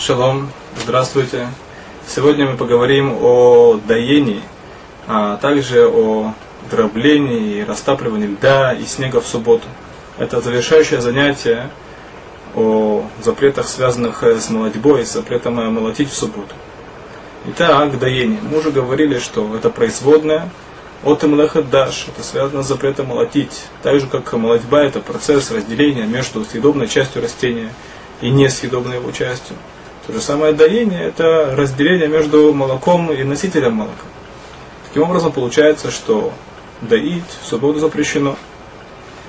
Шалом, здравствуйте. Сегодня мы поговорим о доении, а также о дроблении и растапливании льда и снега в субботу. Это завершающее занятие о запретах, связанных с молодьбой, с запретом молотить в субботу. Итак, доение. Мы уже говорили, что это производное от имлеха даш, это связано с запретом молотить. Так же, как молодьба, это процесс разделения между съедобной частью растения и несъедобной его частью. То же самое доение – это разделение между молоком и носителем молока. Таким образом, получается, что доить в субботу запрещено.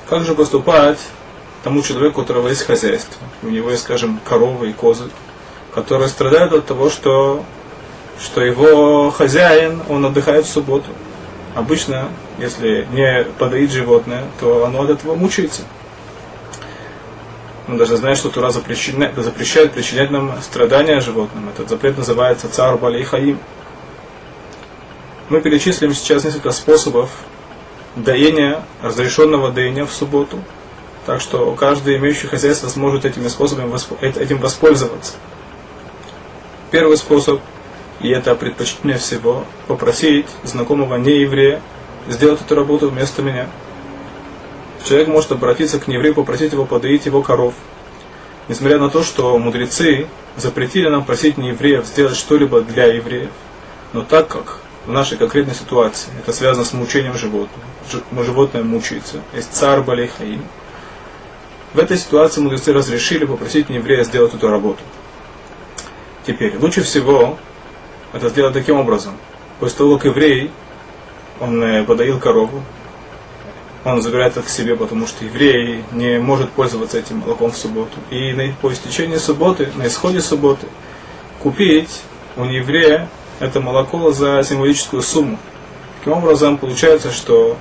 Как же поступать тому человеку, у которого есть хозяйство? У него есть, скажем, коровы и козы, которые страдают от того, что, что его хозяин, он отдыхает в субботу. Обычно, если не подоить животное, то оно от этого мучается. Мы должны знать, что Тура запрещает, запрещает причинять нам страдания животным. Этот запрет называется цар балей хаим. Мы перечислим сейчас несколько способов доения, разрешенного доения в субботу. Так что каждый имеющий хозяйство сможет этими способами этим воспользоваться. Первый способ, и это предпочтительнее всего, попросить знакомого нееврея сделать эту работу вместо меня – человек может обратиться к еврею, попросить его подоить его коров. Несмотря на то, что мудрецы запретили нам просить неевреев сделать что-либо для евреев, но так как в нашей конкретной ситуации это связано с мучением животного, животное мучается, есть царь Балейхаим, в этой ситуации мудрецы разрешили попросить нееврея сделать эту работу. Теперь, лучше всего это сделать таким образом. После того, как еврей, он э, подоил корову, он забирает это к себе, потому что еврей не может пользоваться этим молоком в субботу. И по истечении субботы, на исходе субботы, купить у еврея это молоко за символическую сумму. Таким образом, получается, что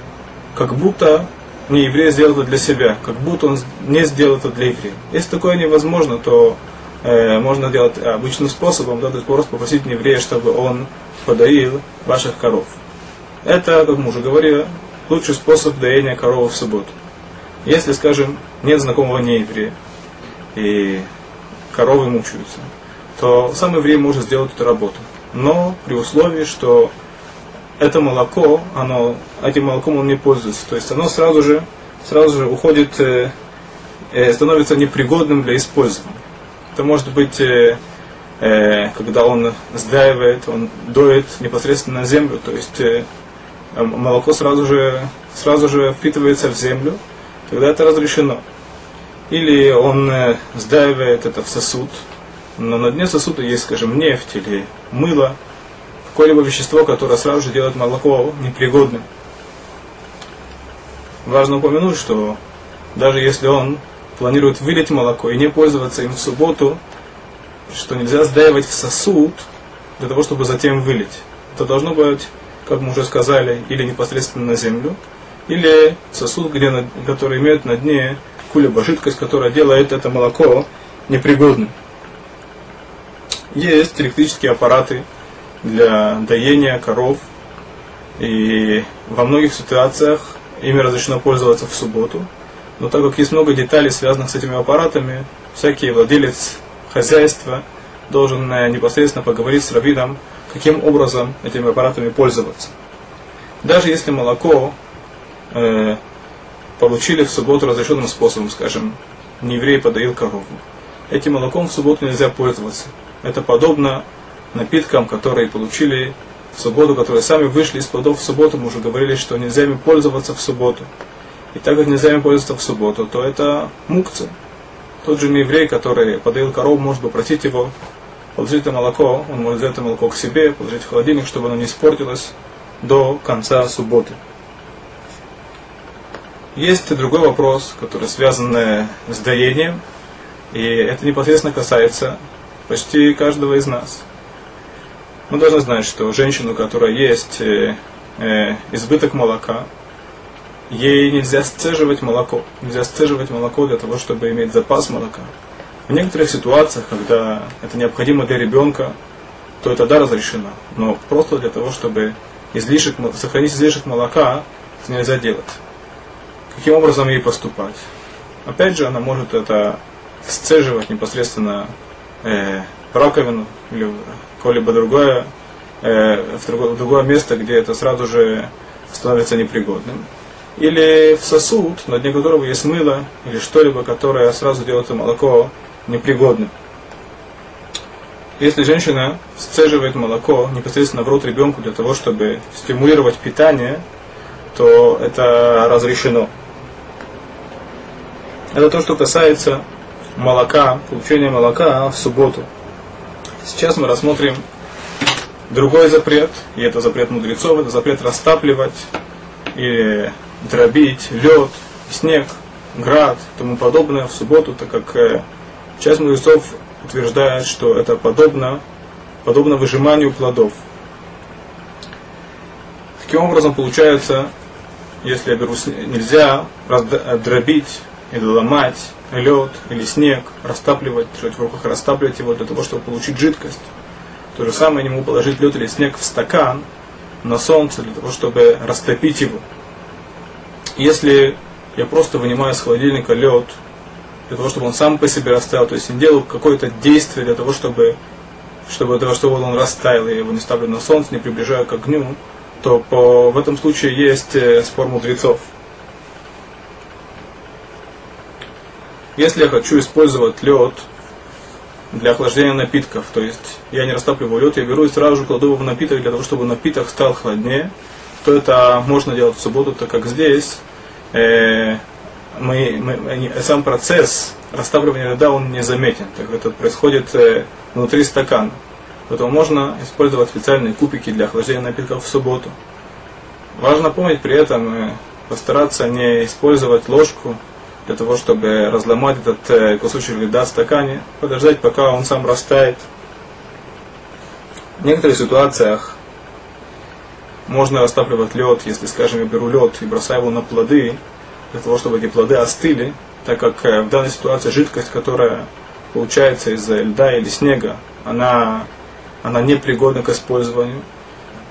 как будто не еврей сделал это для себя, как будто он не сделал это для еврея. Если такое невозможно, то э, можно делать обычным способом, да, то есть просто попросить еврея, чтобы он подоил ваших коров. Это, как мы уже говорили, лучший способ доения коровы в субботу. Если, скажем, нет знакомого нееврея, и коровы мучаются, то сам еврей может сделать эту работу. Но при условии, что это молоко, оно, этим молоком он не пользуется. То есть оно сразу же, сразу же уходит, э, э, становится непригодным для использования. Это может быть, э, э, когда он сдаивает, он доит непосредственно на землю, то есть э, молоко сразу же, сразу же впитывается в землю, тогда это разрешено. Или он э, сдаивает это в сосуд, но на дне сосуда есть, скажем, нефть или мыло, какое-либо вещество, которое сразу же делает молоко непригодным. Важно упомянуть, что даже если он планирует вылить молоко и не пользоваться им в субботу, что нельзя сдаивать в сосуд для того, чтобы затем вылить. Это должно быть как мы уже сказали, или непосредственно на землю, или сосуд, где, который имеет на дне какую-либо жидкость, которая делает это молоко непригодным. Есть электрические аппараты для доения коров, и во многих ситуациях ими разрешено пользоваться в субботу. Но так как есть много деталей, связанных с этими аппаратами, всякий владелец хозяйства должен непосредственно поговорить с раввином, каким образом этими аппаратами пользоваться. Даже если молоко э, получили в субботу разрешенным способом, скажем, не еврей подоил корову, этим молоком в субботу нельзя пользоваться. Это подобно напиткам, которые получили в субботу, которые сами вышли из плодов в субботу, мы уже говорили, что нельзя ими пользоваться в субботу. И так как нельзя ими пользоваться в субботу, то это мукцы. Тот же еврей, который подоил корову, может попросить его положить это молоко, он может взять это молоко к себе, положить в холодильник, чтобы оно не испортилось до конца субботы. Есть и другой вопрос, который связан с доением, и это непосредственно касается почти каждого из нас. Мы должны знать, что женщину, у которой есть э, э, избыток молока, ей нельзя сцеживать молоко. Нельзя сцеживать молоко для того, чтобы иметь запас молока. В некоторых ситуациях, когда это необходимо для ребенка, то это да разрешено. Но просто для того, чтобы излишек, сохранить излишек молока, это нельзя делать. Каким образом ей поступать? Опять же, она может это сцеживать непосредственно э, раковину или какое-либо другое, э, в, другое, другое место, где это сразу же становится непригодным. Или в сосуд, на дне которого есть мыло или что-либо, которое сразу делает молоко непригодным. Если женщина сцеживает молоко непосредственно в рот ребенку для того, чтобы стимулировать питание, то это разрешено. Это то, что касается молока, получения молока в субботу. Сейчас мы рассмотрим другой запрет, и это запрет мудрецов, это запрет растапливать или дробить лед, снег, град и тому подобное в субботу, так как э, часть мудрецов утверждает, что это подобно, подобно выжиманию плодов. Таким образом, получается, если я беру, нельзя дробить или ломать лед или снег, растапливать, держать в руках, растапливать его для того, чтобы получить жидкость. То же самое не могу положить лед или снег в стакан на солнце для того, чтобы растопить его. Если я просто вынимаю из холодильника лед для того, чтобы он сам по себе растаял, то есть не делаю какое-то действие для того, чтобы, чтобы, для того, чтобы он растаял, я его не ставлю на солнце, не приближаю к огню, то по, в этом случае есть э, спор мудрецов. Если я хочу использовать лед для охлаждения напитков, то есть я не растапливаю лед, я беру и сразу же кладу его в напиток для того, чтобы напиток стал холоднее, то это можно делать в субботу, так как здесь э, мы, мы, сам процесс растапливания льда он не заметен, так это происходит э, внутри стакана. Поэтому можно использовать специальные кубики для охлаждения напитков в субботу. Важно помнить при этом э, постараться не использовать ложку для того, чтобы разломать этот э, кусочек льда в стакане, подождать, пока он сам растает. В некоторых ситуациях можно растапливать лед, если, скажем, я беру лед и бросаю его на плоды, для того, чтобы эти плоды остыли, так как э, в данной ситуации жидкость, которая получается из льда или снега, она, она не пригодна к использованию,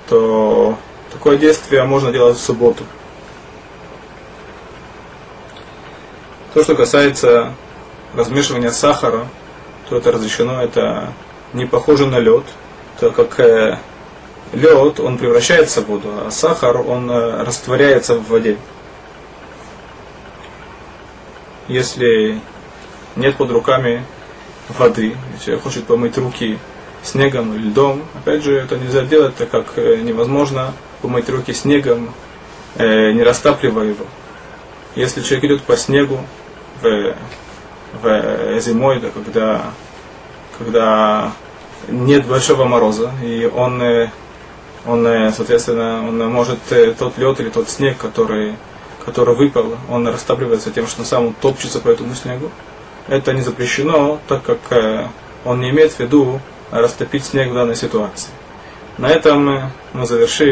то такое действие можно делать в субботу. То, что касается размешивания сахара, то это разрешено, это не похоже на лед, так как э, лед, он превращается в воду, а сахар, он э, растворяется в воде если нет под руками воды, если хочет помыть руки снегом или льдом, опять же, это нельзя делать, так как э, невозможно помыть руки снегом, э, не растапливая его. Если человек идет по снегу в, в зимой, да, когда, когда нет большого мороза, и он, э, он, соответственно, он может тот лед или тот снег, который который выпал, он растапливается тем, что сам топчется по этому снегу. Это не запрещено, так как э, он не имеет в виду растопить снег в данной ситуации. На этом мы завершим.